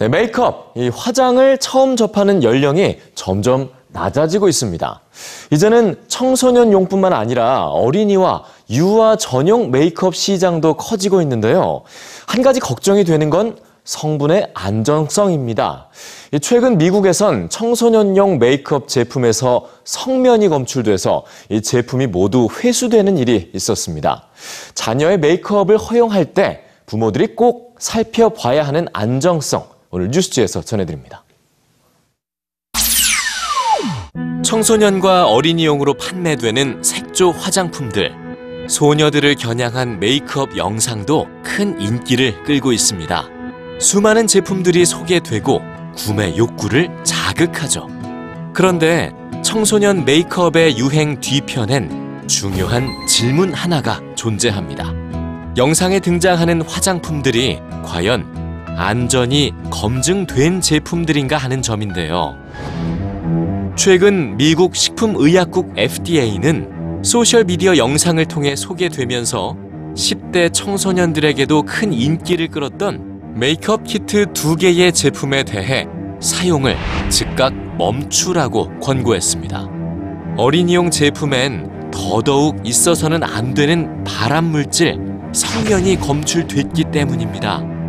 네, 메이크업, 이 화장을 처음 접하는 연령이 점점 낮아지고 있습니다. 이제는 청소년 용뿐만 아니라 어린이와 유아 전용 메이크업 시장도 커지고 있는데요. 한 가지 걱정이 되는 건 성분의 안정성입니다. 이 최근 미국에선 청소년용 메이크업 제품에서 성면이 검출돼서 이 제품이 모두 회수되는 일이 있었습니다. 자녀의 메이크업을 허용할 때 부모들이 꼭 살펴봐야 하는 안정성 오늘 뉴스지에서 전해드립니다. 청소년과 어린이용으로 판매되는 색조 화장품들, 소녀들을 겨냥한 메이크업 영상도 큰 인기를 끌고 있습니다. 수많은 제품들이 소개되고 구매 욕구를 자극하죠. 그런데 청소년 메이크업의 유행 뒤편엔 중요한 질문 하나가 존재합니다. 영상에 등장하는 화장품들이 과연 안전이 검증된 제품들인가 하는 점인데요. 최근 미국 식품의약국 FDA는 소셜미디어 영상을 통해 소개되면서 10대 청소년들에게도 큰 인기를 끌었던 메이크업 키트 두 개의 제품에 대해 사용을 즉각 멈추라고 권고했습니다. 어린이용 제품엔 더더욱 있어서는 안 되는 발암물질 성면이 검출됐기 때문입니다.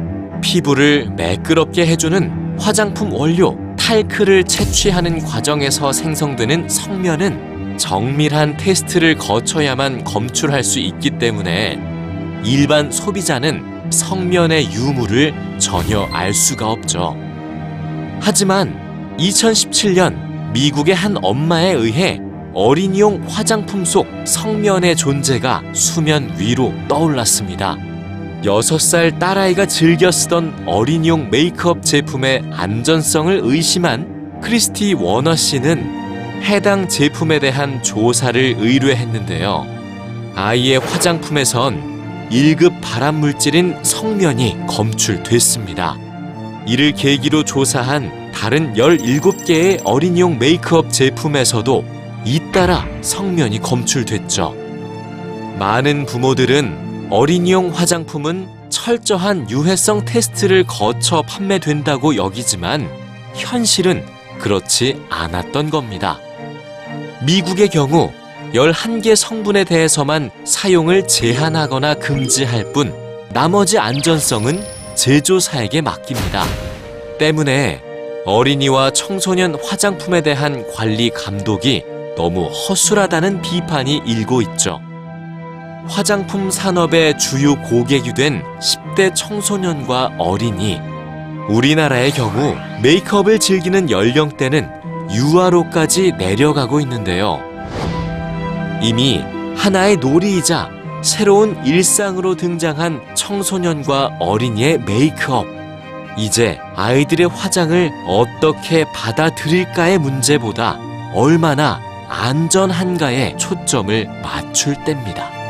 피부를 매끄럽게 해주는 화장품 원료 탈크를 채취하는 과정에서 생성되는 성면은 정밀한 테스트를 거쳐야만 검출할 수 있기 때문에 일반 소비자는 성면의 유무를 전혀 알 수가 없죠. 하지만 2017년 미국의 한 엄마에 의해 어린이용 화장품 속 성면의 존재가 수면 위로 떠올랐습니다. 6살 딸아이가 즐겨 쓰던 어린이용 메이크업 제품의 안전성을 의심한 크리스티 워너 씨는 해당 제품에 대한 조사를 의뢰했는데요. 아이의 화장품에선 1급 발암물질인 성면이 검출됐습니다. 이를 계기로 조사한 다른 17개의 어린이용 메이크업 제품에서도 잇따라 성면이 검출됐죠. 많은 부모들은 어린이용 화장품은 철저한 유해성 테스트를 거쳐 판매된다고 여기지만 현실은 그렇지 않았던 겁니다. 미국의 경우 11개 성분에 대해서만 사용을 제한하거나 금지할 뿐 나머지 안전성은 제조사에게 맡깁니다. 때문에 어린이와 청소년 화장품에 대한 관리 감독이 너무 허술하다는 비판이 일고 있죠. 화장품 산업의 주요 고객이 된 10대 청소년과 어린이. 우리나라의 경우 메이크업을 즐기는 연령대는 유아로까지 내려가고 있는데요. 이미 하나의 놀이이자 새로운 일상으로 등장한 청소년과 어린이의 메이크업. 이제 아이들의 화장을 어떻게 받아들일까의 문제보다 얼마나 안전한가에 초점을 맞출 때입니다.